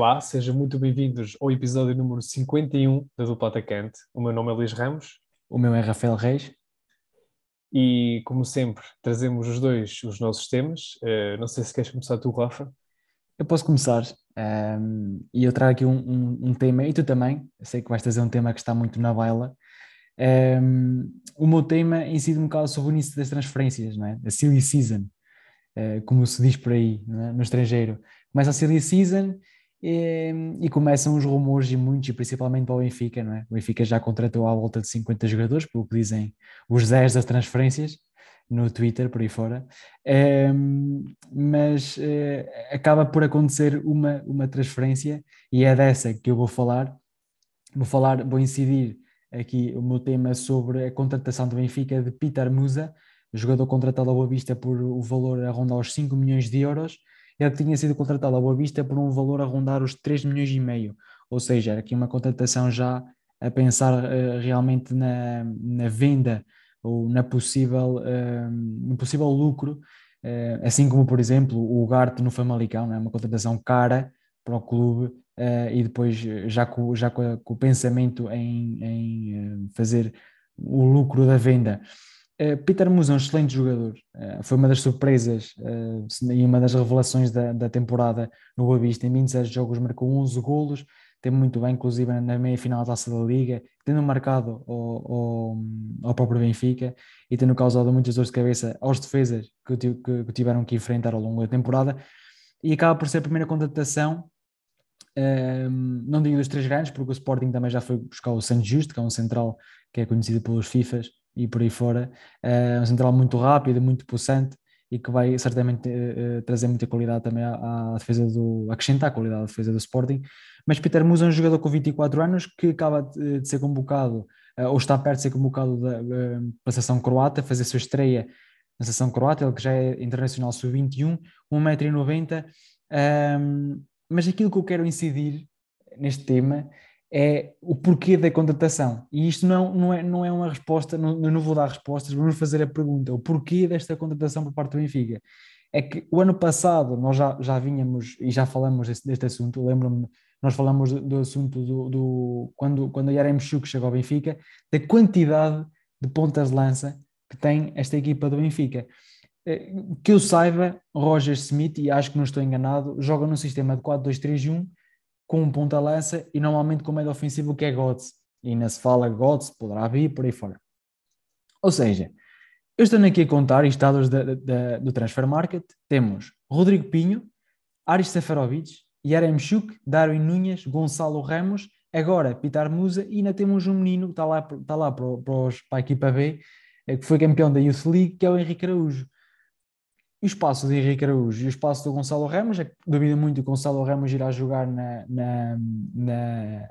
Olá, sejam muito bem-vindos ao episódio número 51 da Dupla Atacante. O meu nome é Luís Ramos. O meu é Rafael Reis. E, como sempre, trazemos os dois os nossos temas. Uh, não sei se queres começar tu, Rafa. Eu posso começar. Um, e eu trago aqui um, um, um, tema, e tu também. Eu sei que vais trazer um tema que está muito na baila. Um, o meu tema incide um bocado sobre o início das transferências, não é? A silly season, uh, como se diz por aí, é? no estrangeiro. Começa a silly season e, e, começam os rumores e muitos, e principalmente para o Benfica, não é? O Benfica já contratou à volta de 50 jogadores, pelo que dizem os 10 das transferências no Twitter, por aí fora, mas uh, acaba por acontecer uma, uma transferência e é dessa que eu vou falar. Vou falar, vou incidir aqui o meu tema sobre a contratação do Benfica de Peter Musa, jogador contratado ao Boa Vista por o valor a rondar os 5 milhões de euros, ele tinha sido contratado ao Boa Vista por um valor a rondar os 3 milhões e meio, ou seja, aqui uma contratação já a pensar uh, realmente na, na venda ou na possível, uh, no possível lucro, uh, assim como, por exemplo, o Garte no Famalicão, é uma contratação cara para o clube uh, e depois já com, já com, com o pensamento em, em fazer o lucro da venda. Peter Musa é um excelente jogador, foi uma das surpresas e uma das revelações da, da temporada no Boa Vista. Em 27 jogos marcou 11 golos, tem muito bem, inclusive na meia final da Taça da Liga, tendo marcado ao, ao, ao, próprio Benfica e tendo causado muitas dores de cabeça aos defesas que, que, que, tiveram que enfrentar ao longo da temporada. E acaba por ser a primeira contratação, um, não digo dos três grandes, porque o Sporting também já foi buscar o Santos Justo, que é um central que é conhecido pelos FIFAs e por aí fora, uh, um central muito rápido, muito possante e que vai certamente uh, trazer muita qualidade também à, à, defesa do acrescentar qualidade à defesa do Sporting. Mas Peter Musa é um jogador com 24 anos que acaba de, ser convocado ou está perto de ser convocado da, para a seleção croata, fazer sua estreia na seleção croata, ele que já é internacional sub-21, 1,90m. Um, mas aquilo que eu quero incidir neste tema é o porquê da contratação. E isto não, não, é, não é uma resposta, não, não vou dar respostas, vamos fazer a pergunta: o porquê desta contratação por parte do Benfica? É que o ano passado nós já, já vinhamos e já falamos deste, assunto, lembro-me, nós falamos do, do assunto do, do, quando, quando a Yaremchuk chegou ao Benfica, da quantidade de pontas de lança que tem esta equipa do Benfica. Eh, que eu saiba, Roger Smith, e acho que não estou enganado, joga num sistema de 4-2-3-1 com um ponta-lança e normalmente com médio ofensivo que é Götze. E ainda se fala Götze, poderá vir por aí fora. Ou seja, eu estou aqui a contar estados do Transfer Market, temos Rodrigo Pinho, Aris Seferovic, Yaremchuk, Darwin Nunes, Gonçalo Ramos, agora Pitar Musa e ainda temos um menino que está lá, está lá para, para, para a equipa B, eh, que foi campeão da Youth League, que é o Henrique Araújo. E o espaço de Henrique Araújo e o espaço do Gonçalo Ramos, é duvido muito que o Gonçalo Ramos irá jogar na, na, na,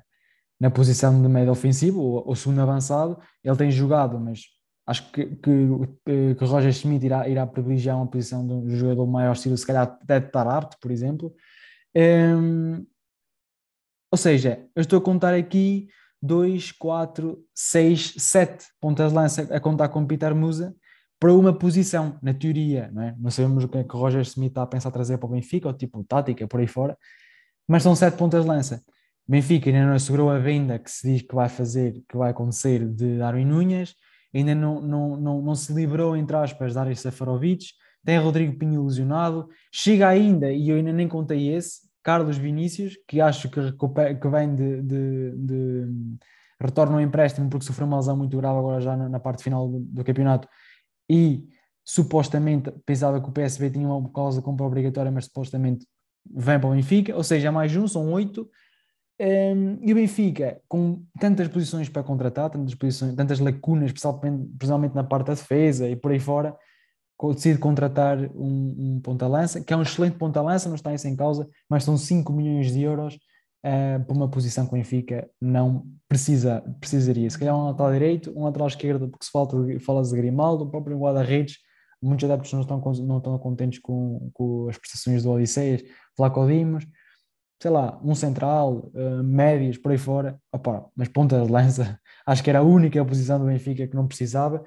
na posição de médio ofensivo ou, ou, segundo avançado. Ele tem jogado, mas acho que, que, que Roger Schmidt irá, irá privilegiar uma posição de um jogador maior estilo, se calhar deve estar apto, por exemplo. Um, ou seja, eu estou a contar aqui 2, 4, 6, 7 pontas de lança a contar com Peter Musa para uma posição, na teoria, não é? Não sabemos o que é que o Roger Smith está a pensar trazer para o Benfica, ou tipo tática, por aí fora, mas são sete pontas de lança. Benfica ainda não assegurou a venda que se diz que vai fazer, que vai acontecer de Darwin Nunes, ainda não, não, não, não se livrou, entre aspas, de Aris Safarovic, tem Rodrigo Pinho ilusionado, chega ainda, e eu ainda nem contei esse, Carlos Vinícius, que acho que, que vem de, de, de retorno ao empréstimo porque sofreu uma lesão muito grave agora já na, na parte final do, do campeonato e supostamente pensava que o PSV tinha uma causa de compra obrigatória, mas supostamente vem para o Benfica, ou seja, mais um, são oito. Um, e o Benfica, com tantas posições para contratar, tantas, posições, tantas lacunas, principalmente, na parte da defesa e por aí fora, decide contratar um, um ponta-lança, que é um excelente ponta-lança, não está isso em causa, mas são 5 milhões de euros uh, para uma posição que o Benfica não precisa, precisaria. Se calhar um lateral direito, um lateral esquerdo, porque se falta, fala-se de Grimaldo, o próprio guarda-redes, muitos adeptos não estão, não estão contentes com, com as prestações do Odisseias, Flaco Dimos, sei lá, um central, uh, médios, por aí fora, opa, mas ponta de lança, acho que era a única posição do Benfica que não precisava,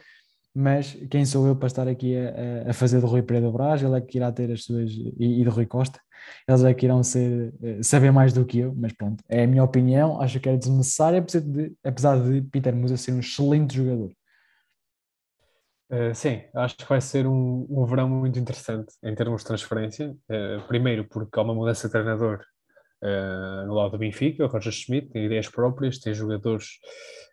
mas quem sou eu para estar aqui a, a fazer do Rui Pereira Brás, ele é que irá ter as suas, e, e do Rui Costa, eles é que irão ser, eh, saber mais do que eu, mas pronto, é a minha opinião, acho que era desnecessário, apesar de, apesar de Peter Musa ser um excelente jogador. Uh, sim, acho que vai ser um, um verão muito interessante em termos de transferência. Uh, primeiro, porque há uma mudança de treinador uh, no lado do Benfica, o Roger Schmidt, tem ideias próprias, tem jogadores.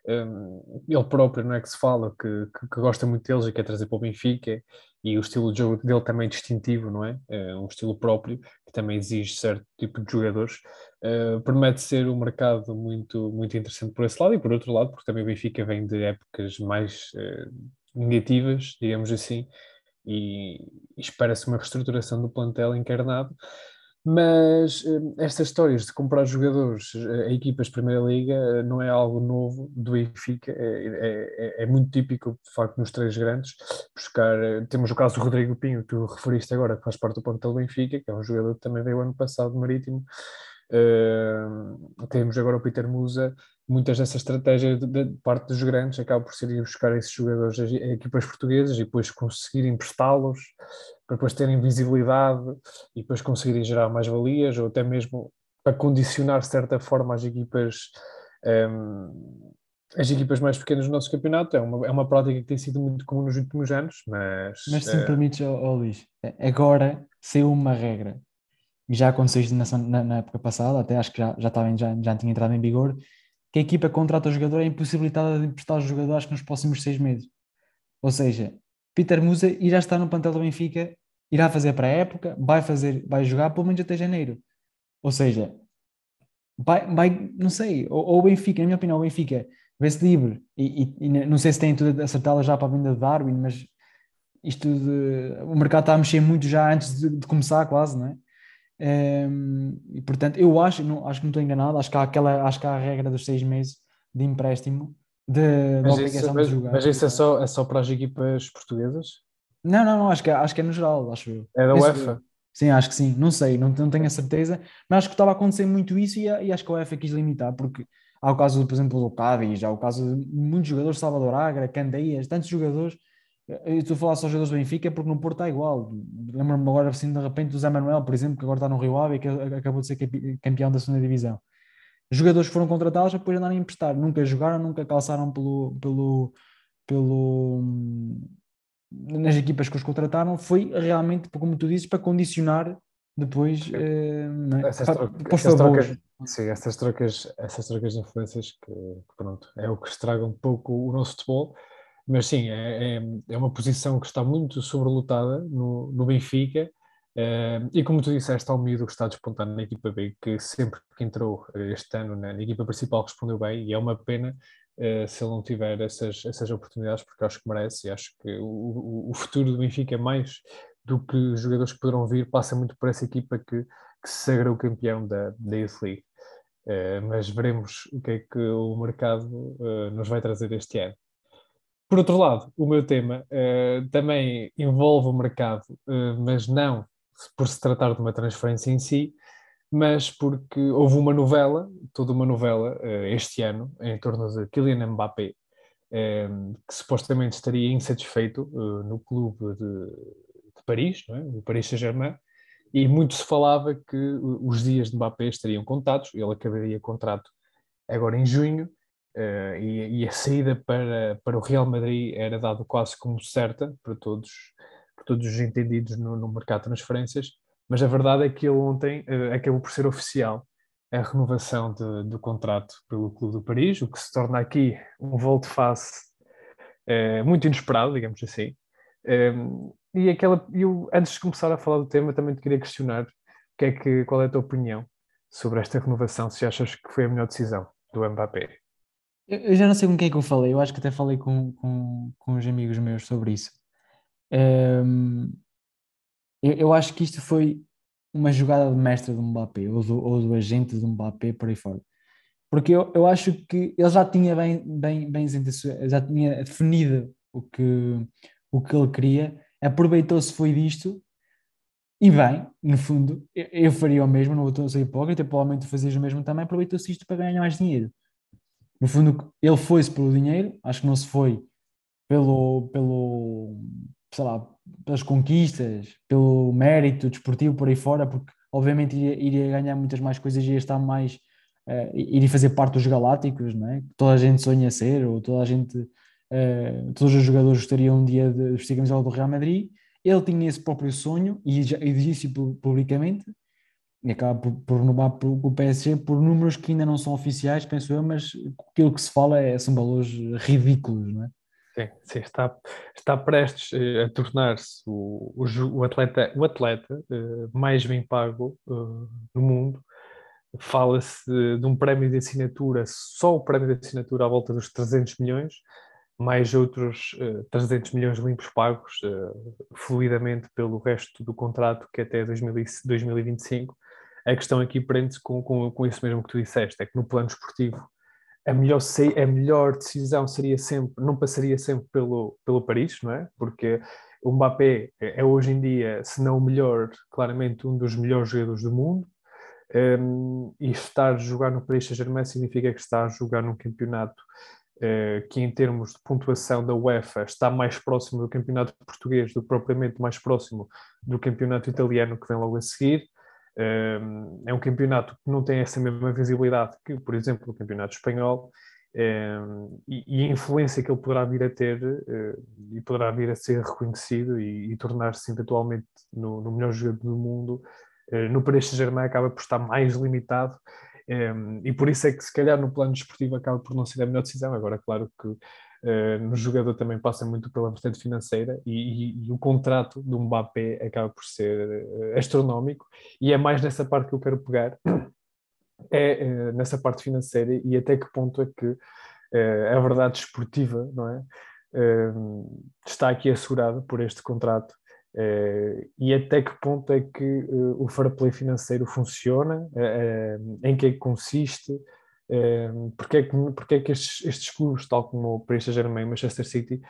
Um, ele próprio, não é que se fala, que, que, que, gosta muito deles e quer trazer para o Benfica, e o estilo de jogo dele também é distintivo, não é? É um estilo próprio, que também exige certo tipo de jogadores. Uh, promete ser um mercado muito, muito interessante por esse lado, e por outro lado, porque também o Benfica vem de épocas mais negativas, digamos assim, e espera-se uma reestruturação do plantel encarnado. Mas eh, estas histórias de comprar jogadores a eh, equipas de Primeira Liga eh, não é algo novo do Benfica, é, é, é, muito típico, de facto, nos três grandes. Buscar, temos o caso do Rodrigo Pinho, que tu referiste agora, que faz parte do plantel Benfica, que é um jogador que também veio ano passado do Marítimo. Uh, temos agora o Peter Musa, muitas dessas estratégias de, de, parte dos grandes acabam por ser ir buscar esses jogadores em equipas portuguesas e depois conseguir emprestá-los para depois terem visibilidade e depois conseguirem gerar mais valias ou até mesmo para condicionar de certa forma as equipas um, as equipas mais pequenas do nosso campeonato é uma, é uma prática que tem sido muito comum nos últimos anos, mas... Mas se me uh... permites, oh, oh, Luís, agora saiu uma regra, e já aconteceu isto na, na, época passada, até acho que já, já, estava, já, já tinha entrado em vigor, que a equipa contrata o jogador é impossibilitada de emprestar o jogador acho que nos próximos seis meses. Ou seja, Peter Musa irá estar no plantel do Benfica, irá fazer para a época, vai fazer, vai jogar pelo menos até janeiro. Ou seja, vai, vai não sei, ou, ou o Benfica, na minha opinião, o Benfica vê-se livre, e, e, e, não sei se tem tudo acertado já para a venda de Darwin, mas isto de, o mercado está a mexer muito já antes de, de começar quase, não é? Um, e portanto, eu acho, não, acho que não estou enganado, acho que há aquela, acho que há a regra dos seis meses de empréstimo de, de obrigação isso, de jogar. Mas isso é só, é só para as equipas portuguesas? Não, não, não, acho que, acho que é no geral, acho eu. É da UEFA? Sim, acho que sim, não sei, não, não tenho a certeza, mas acho que estava a acontecer muito isso e, e acho que a UEFA quis limitar, porque há o caso, por exemplo, do Cádiz, há o caso de muitos jogadores, Salvador Agra, Candeias, tantos jogadores eu estou a falar só dos jogadores do Benfica porque no Porto está igual. Lembro-me agora assim de repente do Zé Manuel, por exemplo, que agora está no Rio Ave e que acabou de ser campeão da segunda divisão. Jogadores que foram contratados para depois andarem a emprestar, nunca jogaram, nunca calçaram pelo, pelo, pelo, nas equipas que os contrataram, foi realmente, como tu dizes, para condicionar depois eh, é? essas trocas, sim, essas trocas, essas trocas de influências que, pronto, é o que estraga um pouco o nosso futebol. Mas sim, é, é, é, uma posição que está muito sobrelotada no, no Benfica. Uh, e como tu disseste, ao miúdo que está despontando na equipa B, que sempre que entrou eh, este ano na, na equipa principal respondeu bem, e é uma pena uh, se ele não tiver essas, essas oportunidades, porque acho que merece, e acho que o, o, futuro do Benfica, mais do que os jogadores que poderão vir, passa muito por essa equipa que, que se sagrou campeão da, da Youth League. Uh, mas veremos o que é que o mercado nos vai trazer este ano. Por outro lado, o meu tema também envolve o mercado, mas não por se tratar de uma transferência em si, mas porque houve uma novela, toda uma novela, uh, este ano, em torno de Kylian Mbappé, que supostamente estaria insatisfeito no clube de, de Paris, é? o Paris Saint-Germain, e muito se falava que os dias de Mbappé estariam contados, ele acabaria contrato agora em junho, e, a saída para, para o Real Madrid era dado quase como certa para todos, para todos os entendidos no, no mercado de transferências, mas a verdade é que ele ontem uh, acabou por ser oficial a renovação de, do contrato pelo Clube do Paris, o que se torna aqui um volte-face uh, muito inesperado, digamos assim. Um, e aquela, eu, antes de começar a falar do tema, também te queria questionar que é que, qual é a tua opinião sobre esta renovação, se achas que foi a melhor decisão do Mbappé. Eu, já não sei com quem é que eu falei, eu acho que até falei com, com, com os amigos meus sobre isso. Um, eu, eu, acho que isto foi uma jogada de mestre do Mbappé, ou do, ou do agente do Mbappé por aí fora. Porque eu, eu acho que ele já tinha bem, bem, bem já tinha definido o que, o que ele queria, aproveitou-se foi disto, e bem, no fundo, eu, eu faria o mesmo, não vou ser hipócrita, provavelmente fazias o mesmo também, aproveitou-se isto para ganhar mais dinheiro no fundo, ele foi-se pelo dinheiro, acho que não se foi pelo, pelo sei lá, pelas conquistas, pelo mérito desportivo por aí fora, porque obviamente iria, iria ganhar muitas mais coisas, iria estar mais, uh, iria fazer parte dos Galácticos, não é? Toda a gente sonha ser, ou toda a gente, uh, todos os jogadores gostariam um dia de vestir a camisola do Real Madrid. Ele tinha esse próprio sonho e, já, e disse publicamente e acaba por, por renovar o PSG por números que ainda não são oficiais, penso eu, mas aquilo que se fala é, são valores ridículos, não é? Sim, sim está, está prestes eh, a tornar-se o, o, o, atleta, o atleta uh, mais bem pago uh, no mundo. Fala-se de, um prémio de assinatura, só o prémio de assinatura à volta dos 300 milhões, mais outros uh, 300 milhões limpos pagos fluidamente pelo resto do contrato, que é até 2000, 2025. A questão aqui prende-se com, com, com isso mesmo que tu disseste, é que no plano esportivo a melhor, a melhor decisão seria sempre, não passaria sempre pelo, pelo Paris, não é? Porque o Mbappé é hoje em dia, se não o melhor, claramente um dos melhores jogadores do mundo. Um, e estar a jogar no Paris Saint-Germain significa que está a jogar num campeonato uh, que, em termos de pontuação da UEFA, está mais próximo do campeonato português do que propriamente mais próximo do campeonato italiano que vem logo a seguir é um campeonato que não tem essa mesma visibilidade que, por exemplo, o campeonato espanhol e, a influência que ele poderá vir a ter eh, e poderá vir a ser reconhecido e, tornar-se eventualmente no, no, melhor jogador do mundo, eh, no Paris Saint-Germain acaba por estar mais limitado e por isso é que se calhar no plano desportivo acaba por não ser a melhor decisão. Agora, claro que Uh, no jogador também passa muito pela vertente financeira e, e, e, o contrato do Mbappé acaba por ser uh, astronómico. E é mais nessa parte que eu quero pegar, é uh, nessa parte financeira e até que ponto é que a verdade esportiva não é, está aqui assegurada por este contrato e até que ponto é que o fair play financeiro funciona, em que é que consiste, porque é que, porque é que estes, estes clubes, tal como o Paris Saint-Germain e Manchester City,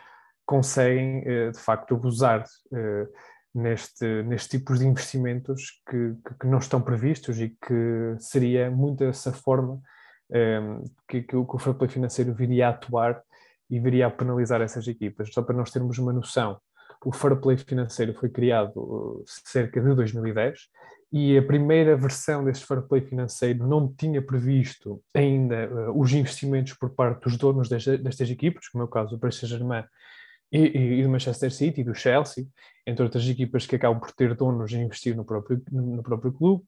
conseguem eh, de facto abusar eh, neste, neste tipo de investimentos que, que, não estão previstos e que seria muito essa forma que, que, o fair play financeiro viria a atuar e viria a penalizar essas equipas. Só para nós termos uma noção, o fair play financeiro foi criado eh, cerca de 2010 e a primeira versão deste fair play financeiro não tinha previsto ainda uh, os investimentos por parte dos donos desta, destas equipas, como é o caso do Paris Saint-Germain e, e, e, do Manchester City e do Chelsea, entre outras equipas que acabam por ter donos a investir no próprio, no próprio clube.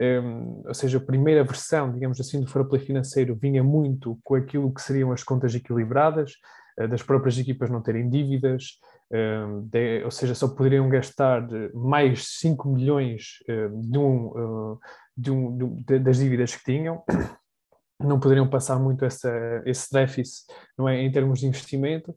Um, ehm, ou seja, a primeira versão, digamos assim, do fair play financeiro vinha muito com aquilo que seriam as contas equilibradas, uh, das próprias equipas não terem dívidas, de, ou seja, só poderiam gastar mais 5 milhões de um, de um, de, das dívidas que tinham, não poderiam passar muito essa, esse déficit não é, em termos de investimento.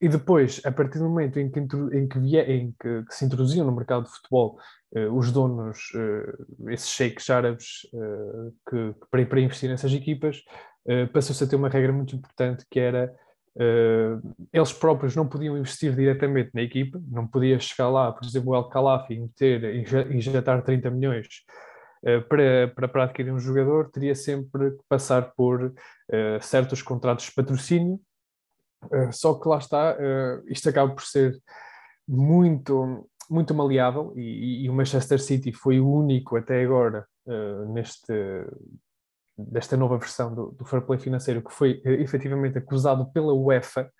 e depois, a partir do momento em que, em que, em que, que se introduziam no mercado de futebol uh, os donos, uh, esses sheiks árabes que, para, para investir nessas equipas, passou-se a ter uma regra muito importante que era eles próprios não podiam investir diretamente na equipa, não podia chegar lá, por exemplo, o El Khalafi meter, injetar 30 milhões uh, para, para, para adquirir um jogador, teria sempre que passar por uh, certos contratos de patrocínio. só que lá está, isto acaba por ser muito, muito maleável e, e, o Manchester City foi o único até agora neste desta nova versão do, do fair play financeiro, que foi eh, efetivamente acusado pela UEFA,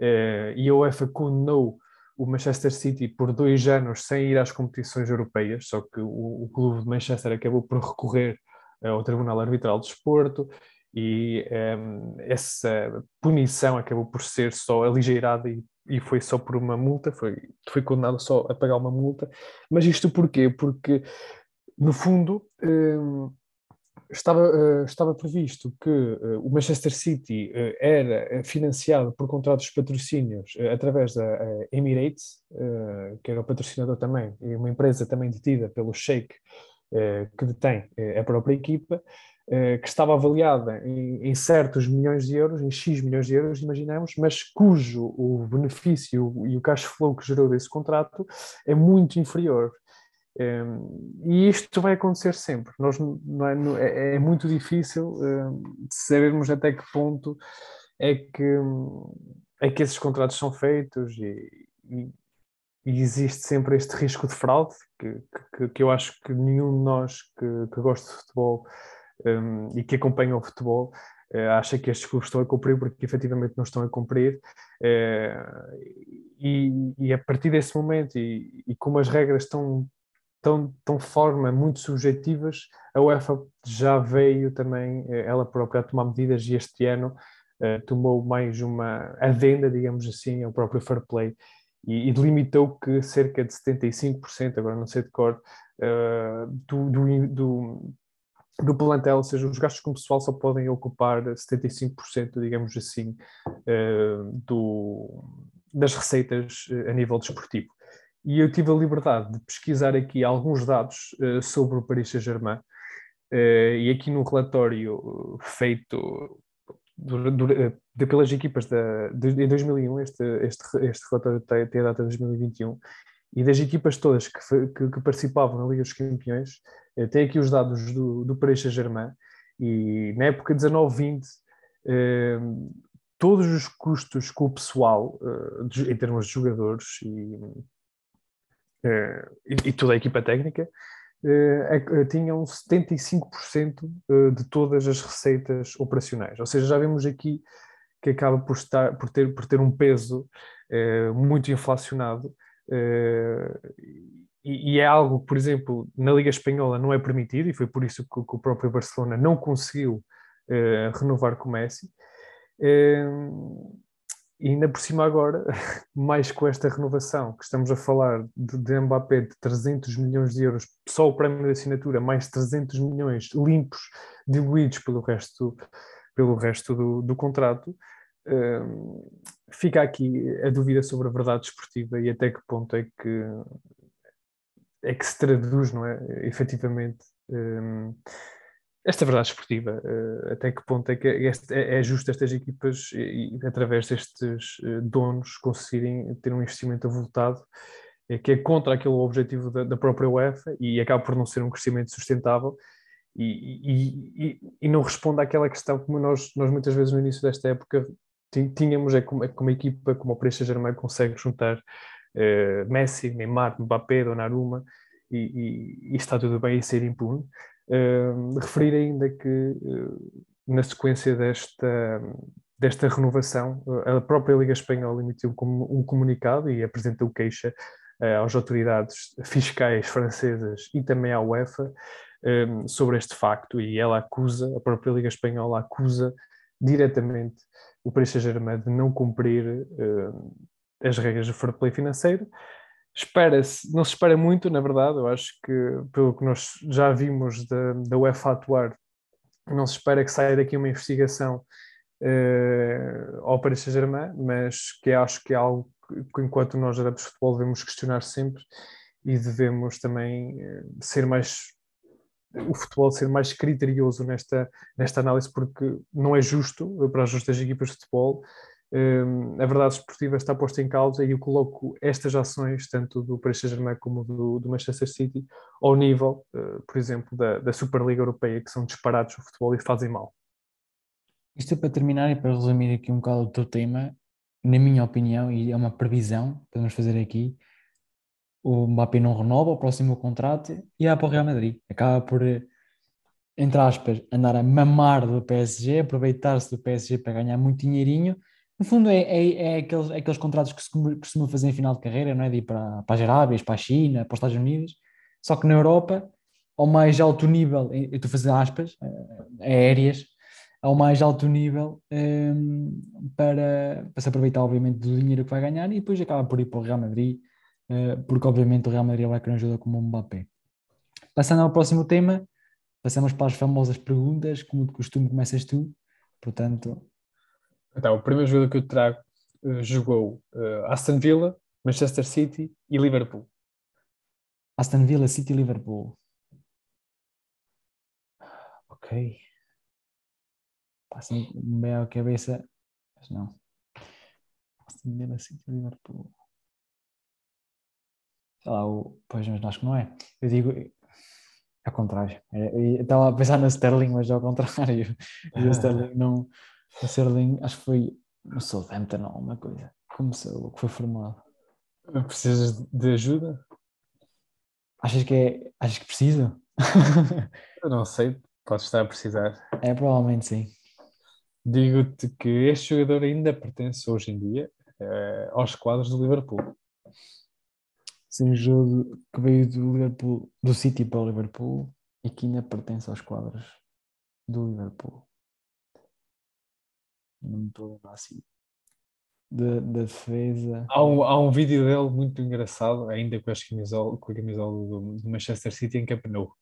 eh, e a UEFA condenou o Manchester City por dois anos sem ir às competições europeias, só que o, o clube de Manchester acabou por recorrer eh, ao Tribunal Arbitral de Desporto e um, essa punição acabou por ser só aligeirada e, e, foi só por uma multa, foi, foi condenado só a pagar uma multa. Mas isto porquê? Porque, no fundo, um, estava, uh, estava previsto que uh, o Manchester City uh, era financiado por contratos de patrocínios através da Emirates, que era o patrocinador também, e uma empresa também detida pelo Sheikh, que detém a própria equipa, que estava avaliada em, em, certos milhões de euros, em X milhões de euros, imaginamos, mas cujo o benefício e o cash flow que gerou desse contrato é muito inferior. Um, e isto vai acontecer sempre. Nós, é, não, é, é, muito difícil um, sabermos até que ponto é que, é que esses contratos são feitos e, e, e existe sempre este risco de fraude, que, que, que eu acho que nenhum de nós que, que gosta de futebol um, e que acompanha o futebol uh, acha que estes clubes estão a cumprir, porque efetivamente não estão a cumprir. Uh, e, e, a partir desse momento, e, e como as regras estão, estão de forma muito subjetivas, a UEFA já veio também eh, ela própria a tomar medidas e este ano uh, tomou mais uma adenda, digamos assim, ao próprio fair play e, e delimitou que cerca de 75%, agora não sei de cor, uh, do, do, do, do, plantel, ou seja, os gastos com pessoal só podem ocupar 75%, digamos assim, uh, do, das receitas a nível desportivo. E eu tive a liberdade de pesquisar aqui alguns dados sobre o Paris Saint-Germain, e aqui no relatório feito de, pelas equipas da, de, de 2001, este, este, este relatório tem, tem a data de 2021, e das equipas todas que, que, que participavam na Liga dos Campeões, eh, tem aqui os dados do, do Paris Saint-Germain, e na época 19-20, eh, todos os custos com o pessoal, eh, em termos de jogadores e, eh, e, e toda a equipa técnica, eh, eh, tinham 75% eh, de todas as receitas operacionais. Ou seja, já vemos aqui que acaba por, estar, por, ter, por ter um peso muito inflacionado. E, e, é algo por exemplo, na Liga Espanhola não é permitido, e foi por isso que, que o próprio Barcelona não conseguiu renovar com o Messi. E ainda por cima agora, mais com esta renovação, que estamos a falar de, de Mbappé de 300 milhões de euros, só o prémio de assinatura, mais 300 milhões limpos, diluídos pelo resto, pelo resto do, do contrato, um, fica aqui a dúvida sobre a verdade esportiva e até que ponto é que, é que se traduz, não é, efetivamente, um, esta verdade esportiva, uh, até que ponto é que este, é, é, justo estas equipas, e, e através destes uh, donos, conseguirem ter um investimento avultado, uh, que é contra aquele objetivo da, da, própria UEFA e acaba por não ser um crescimento sustentável e, e, e, não responde àquela questão como nós, nós muitas vezes no início desta época tínhamos, é como, é como a equipa, como o Paris Saint-Germain consegue juntar Messi, Neymar, Mbappé, Donnarumma e, e, está tudo bem e ser impune referir ainda que uh, na sequência desta, desta renovação, uh, a própria Liga Espanhola emitiu um, comunicado e apresentou queixa uh, às autoridades fiscais francesas e também à UEFA um, sobre este facto. E ela acusa, a própria Liga Espanhola acusa diretamente o Paris Saint-Germain de não cumprir as regras do fair play financeiro espera-se, não se espera muito, na verdade, eu acho que pelo que nós já vimos da, da UEFA atuar, não se espera que saia daqui uma investigação uh, ao Paris Saint-Germain, mas que acho que é algo que, enquanto nós adeptos de futebol, devemos questionar sempre e devemos também uh, ser mais o futebol ser mais criterioso nesta, nesta análise, porque não é justo para as justas equipas de futebol a verdade esportiva está posta em causa e eu coloco estas ações, tanto do Paris Saint-Germain como do, do, Manchester City, ao nível, uh, por exemplo, da, da, Superliga Europeia, que são disparados no futebol e fazem mal. Isto é para terminar e para resumir aqui um bocado o teu tema, na minha opinião, e é uma previsão que podemos fazer aqui, o Mbappé não renova o próximo contrato e vai para o Real Madrid. Acaba por, entre aspas, andar a mamar do PSG, aproveitar-se do PSG para ganhar muito dinheirinho no fundo, é, é, é, aqueles, é aqueles contratos que se costumam fazer em final de carreira, não é? De ir para, para as Arábias, para a China, para os Estados Unidos. Só que na Europa, ao mais alto nível, eu estou a fazer aspas, eh, aéreas, ao mais alto nível um, ehm, para, para se aproveitar, obviamente, do dinheiro que vai ganhar e depois acaba por ir para o Real Madrid, uh, porque, obviamente, o Real Madrid vai querer ajuda como o Mbappé. Passando ao próximo tema, passamos para as famosas perguntas, como de costume começas tu, portanto, então, o primeiro jogador que eu trago uh, jogou uh, Aston Villa, Manchester City e Liverpool. Aston Villa, City e Liverpool. Ok. Passa-me bem à cabeça, mas não. Aston Villa, City e Liverpool. Sei lá, o... pois, mas acho que não é. Eu digo, ao contrário. Eu estava a pensar no Sterling, mas ao contrário. E o Sterling não, o Sterling, acho que foi no Southampton ou alguma coisa. Começou, que foi formado. Precisas de ajuda? Achas que é. Achas que preciso? Eu não sei, podes estar a precisar. É, provavelmente sim. Digo-te que este jogador ainda pertence hoje em dia eh, aos quadros do Liverpool. Sim, um jogo que veio do Liverpool, do City para o Liverpool e que ainda pertence aos quadros do Liverpool. Não estou assim. Da, da defesa. Há um, há um vídeo dele muito engraçado, ainda com, as camisola, com a camisola do, do Manchester City em Camp Nou,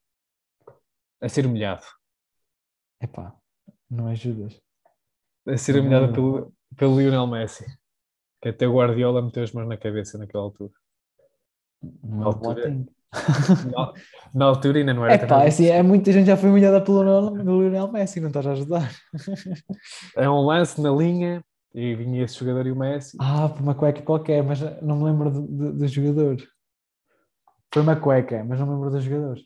a ser humilhado. Epá, não ajudas. A ser Não, humilhado não. pelo, pelo Lionel Messi, que até o Guardiola meteu as mãos na cabeça naquela altura. Não é altura- Boateng. Na, na altura ainda não era Epá, tão- assim, é muita gente já foi humilhada pelo Lionel, Messi, não estás a ajudar. É um lance na linha e vinha esse jogador e o Messi. Ah, por uma cueca qualquer, mas não me lembro do, do, do jogador. Foi uma cueca, mas não me lembro do jogador.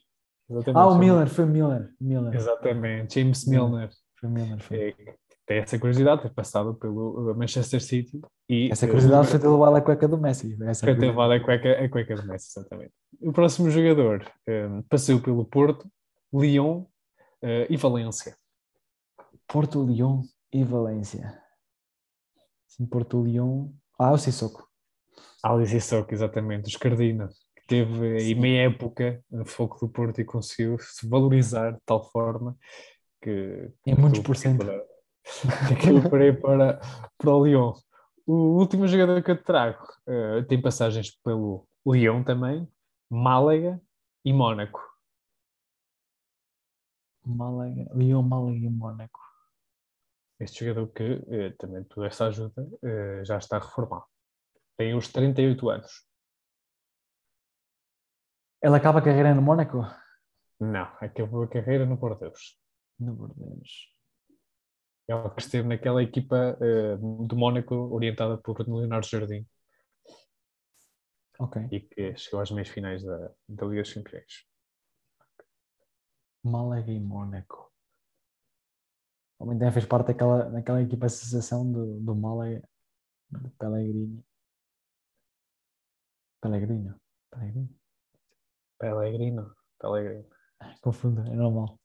Exatamente, Ah, o Miller, foi Miller. Miller. Exatamente, James Milner. Milner. Foi Miller, foi. É, tem essa curiosidade, ter passado pelo Manchester City e Essa uh, curiosidade foi ter levado a cueca do Messi. Essa foi ter levado a cueca, a cueca do Messi, exatamente. O próximo jogador um, passou pelo Porto, Lyon uh, e Valência. Porto, Lyon e Valência. Sim, Porto, Lyon. Ah, o Sissoko. Alice Sissoko, exatamente, os Cardinas, que teve aí meia época no foco do Porto e conseguiu se valorizar de tal forma que Em muitos por cento. que para ir para, para o Lyon. O último jogador que eu trago eh, tem passagens pelo Lyon também, Málaga e Mónaco. Málaga, Lyon, Málaga e Mónaco. Este jogador que eh, também toda essa ajuda eh, já está reformado. Tem uns 38 anos. Ele acaba a carreira no Mónaco? Não, acabou a carreira no Bordeaux. No Bordeaux. Ele que esteve naquela equipa eh, do Mónaco orientada por Leonardo Jardim Ok. e que chegou às meias finais da, da Liga dos Campeões. Málaga e Mónaco. Também fez parte daquela, daquela equipa associação do, do Málaga, do Pellegrini. Pellegrino. Pellegrino. Pellegrino. Pellegrino. Confundo, é normal.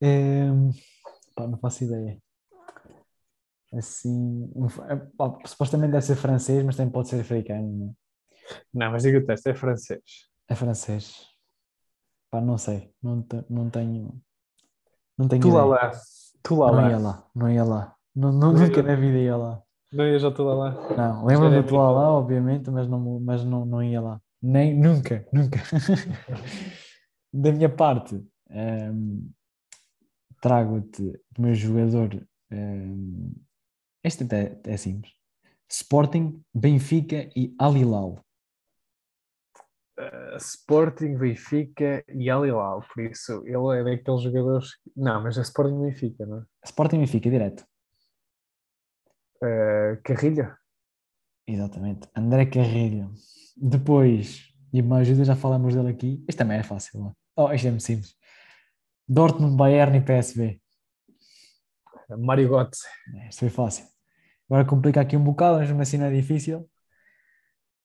Ehm, pá, não faço ideia. Assim, um é, supostamente deve ser francês, mas também pode ser africano, não é? Não, mas diga o teste, é francês. É francês. Pá, não sei, não, não tenho. Não tenho Tu lá lá. Tu lá Não ia lá. lá, não ia lá. Não, não- ia nunca lá. na vida ia lá. Não ias ao tu lá lá. Não, lembro-me do lá muito- lá, obviamente, mas não, mas não, não ia lá. Nem, nunca, nunca. da minha parte, ehm, trago-te o meu jogador. ehm, este até é simples: Sporting, Benfica e Al Hilal. Uh, Sporting, Benfica e Al Hilal. Por isso, ele é daqueles jogadores. Não, mas é Sporting Benfica, não é? Sporting Benfica, direto. Uh, Carrilha. Exatamente. André Carrilho. Depois, e uma ajuda, já falamos dele aqui. Este também é fácil. não é? Oh, este é muito simples. Dortmund, Bayern e PSV. Mário Götze. Este foi fácil. Agora complica aqui um bocado, mas mesmo assim não é difícil.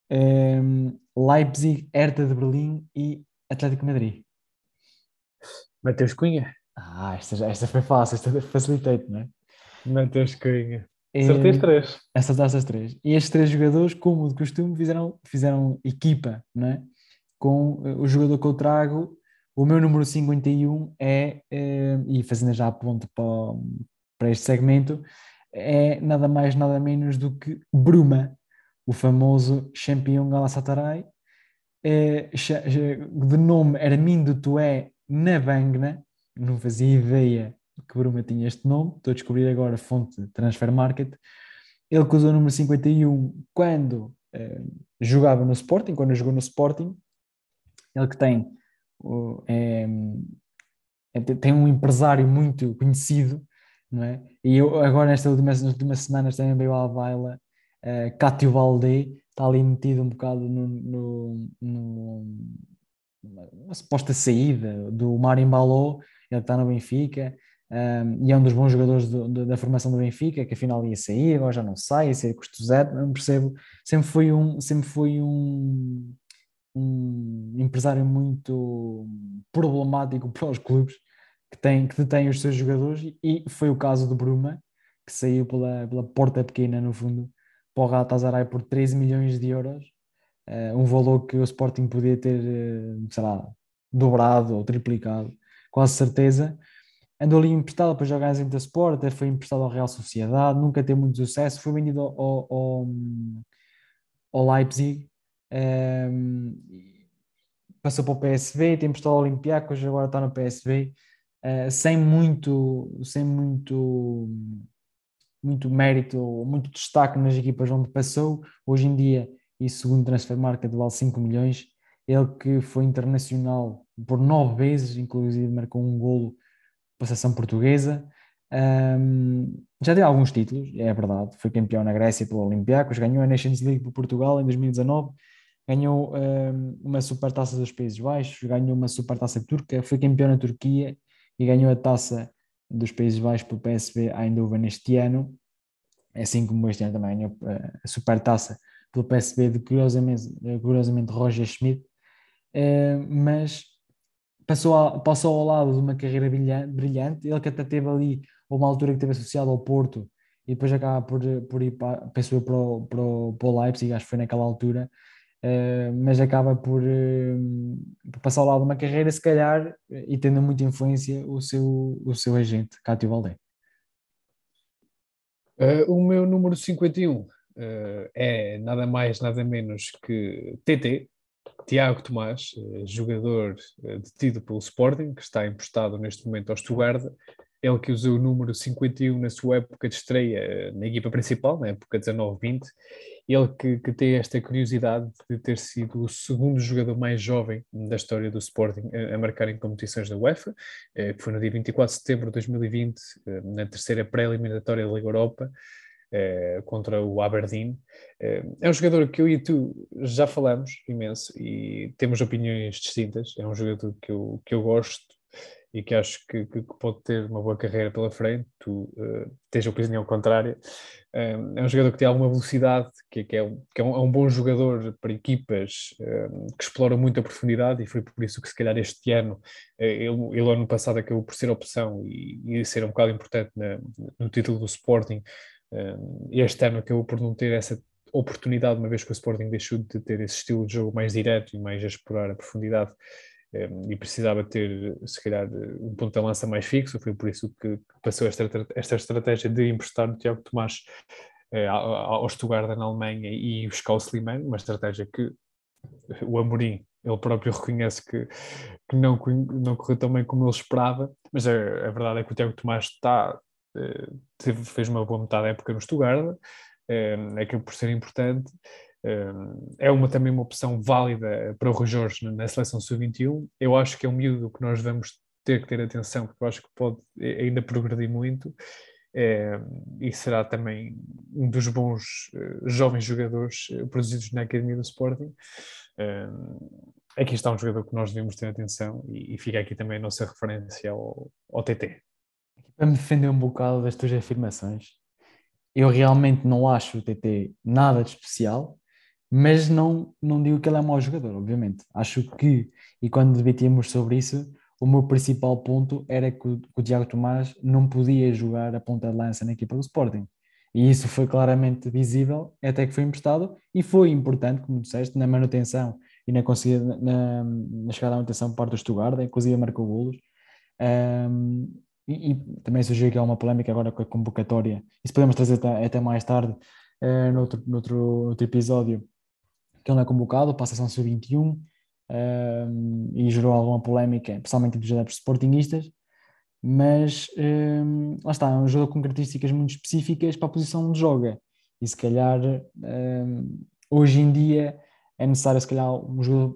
Ehm, Leipzig, Hertha de Berlim e Atlético Madrid. Mateus Cunha. Ah, esta, esta foi fácil, esta facilitei-te, não é? Mateus Cunha. Acertei as Ehm, três. Acertaste as três. E estes três jogadores, como de costume, fizeram, fizeram equipa, não é? Com eh, o jogador que eu trago, o meu número 51 é, eh, e fazendo já a ponte para, para este segmento, é nada mais, nada menos do que Bruma, o famoso campeão Galatasaray, cha- de nome Armindo Tué Navangna, não fazia ideia que Bruma tinha este nome, estou a descobrir agora fonte de Transfer Market, ele que usou o número 51 quando eh, jogava no Sporting, quando jogou no Sporting, ele que tem, é, é- tem um empresário muito conhecido, não é? E eu agora nestas últimas, nas últimas semanas também veio à baila uh, Cátio Valdé, está ali metido um bocado no, no, no- suposta saída do Mário Embaló, ele está no Benfica, um, e é um dos bons jogadores do, do, da formação do Benfica, que afinal ia sair, agora já não sai, ia ser custo zero, não percebo, sempre foi um, sempre foi um, um empresário muito problemático para os clubes que, tem, que detém os seus jogadores, e foi o caso do Bruma, que saiu pela, pela porta pequena, no fundo, para o Galatasaray por 13 milhões de euros, uh, um valor que o Sporting podia ter, uh, sei lá, dobrado ou triplicado, quase certeza. Andou ali emprestado para jogar em Sport, até foi emprestado ao Real Sociedade, nunca teve muito sucesso, foi vendido ao, ao, ao Leipzig, um, ehm, passou para o PSV, tem emprestado ao Olympiacos, agora está no PSV, eh, sem muito, sem muito muito mérito, muito destaque nas equipas onde passou. Hoje em dia, e segundo Transfer Market, vale 5 milhões. Ele que foi internacional por nove vezes, inclusive marcou um golo para a seleção portuguesa. Um, já tem alguns títulos, é verdade. Foi campeão na Grécia pelo Olympiacos, ganhou a Nations League por Portugal em 2019, ganhou um, uma supertaça dos Países Baixos, ganhou uma supertaça turca, foi campeão na Turquia e ganhou a taça dos Países Baixos pelo PSV Eindhoven neste ano, assim como este ano também ganhou eh, a supertaça pelo PSV de curiosamente, curiosamente Roger Schmidt, eh, mas passou, passou ao lado de uma carreira brilhante, ele que até teve ali uma altura que esteve associado ao Porto e depois acaba por, por ir para, para o, para, o, para o Leipzig, acho que foi naquela altura, Uh, mas acaba por, uh, passar ao lado de uma carreira, se calhar, e tendo muita influência o seu, o seu agente, Cátio Valdé. Uh, o meu número 51 é nada mais, nada menos que TT, Tiago Tomás, jogador detido pelo Sporting, que está emprestado neste momento ao Stuttgart, ele que usou o número 51 na sua época de estreia na equipa principal, na época 19-20, ele que, que, tem esta curiosidade de ter sido o segundo jogador mais jovem da história do Sporting a, a marcar em competições da UEFA, eh, que foi no dia 24 de setembro de 2020, eh, na terceira pré-eliminatória da Liga Europa, eh, contra o Aberdeen. é um jogador que eu e tu já falamos imenso e temos opiniões distintas. É um jogador que eu, que eu gosto e que acho que, que, pode ter uma boa carreira pela frente, tu uh, tens a opinião contrária. Uh, é um jogador que tem alguma velocidade, que, que, é, um, que é, um, é, um, bom jogador para equipas uh, que exploram muito a profundidade e foi por isso que se calhar este ano, ele, ele ano passado acabou por ser opção e, e ser um bocado importante na, no título do Sporting. este ano acabou por não ter essa oportunidade, uma vez que o Sporting deixou de ter esse estilo de jogo mais direto e mais a explorar a profundidade e precisava ter, se calhar, um ponto de lança mais fixo. Foi por isso que passou esta, esta estratégia de emprestar o Tiago Tomás eh, ao Stuttgart na Alemanha e buscar o Slimane, uma estratégia que o Amorim ele próprio reconhece que, que não, não correu tão bem como ele esperava, mas a, a verdade é que o Tiago Tomás está, eh, teve, fez uma boa metade da época no Stuttgart, é, acabou por ser importante é uma, também uma opção válida para o Rui Jorge na seleção sub-21. Eu acho que é um miúdo que nós vamos ter que ter atenção, porque eu acho que pode ainda progredir muito. É, e será também um dos bons jovens jogadores produzidos na Academia do Sporting. Uh, aqui está um jogador que nós devemos ter atenção e, e fica aqui também a nossa referência ao, ao TT. Para me defender um bocado das tuas afirmações, eu realmente não acho o TT nada de especial, mas não, não digo que ele é mau jogador, obviamente. Acho que, e quando debatíamos sobre isso, o meu principal ponto era que o, que o Tomás não podia jogar a ponta de lança na equipa do Sporting. E isso foi claramente visível até que foi emprestado e foi importante, como disseste, na manutenção e na, na, na chegada à manutenção por parte do Stuttgart, inclusive marcou golos. Um, e, e, também surgiu aqui uma polémica agora com a convocatória. Isso podemos trazer até, até mais tarde, uh, noutro, noutro, noutro episódio, que ele não é convocado para a seleção sub-21 um, e gerou alguma polémica, principalmente entre os adeptos sportinguistas, mas um, lá está, é um jogador com características muito específicas para a posição onde joga e se calhar um, hoje em dia é necessário se calhar um jogador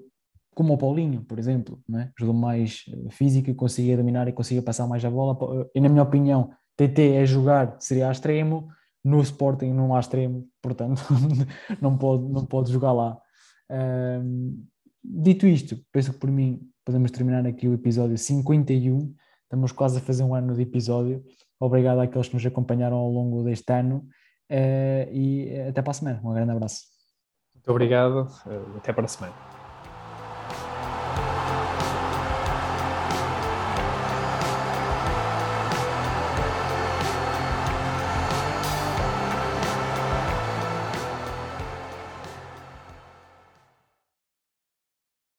como o Paulinho, por exemplo, é? um jogador mais eh, físico e consiga dominar e consiga passar mais a bola e na minha opinião TT é jogar, seria a extremo, no Sporting não há extremo, portanto não pode, não pode jogar lá. Um, dito isto, penso que por mim podemos terminar aqui o episódio 51 Estamos quase a fazer um ano de episódio. Obrigado àqueles que nos acompanharam ao longo deste ano uh, e até para a semana. Um grande abraço. Muito obrigado. Uh, até para a semana.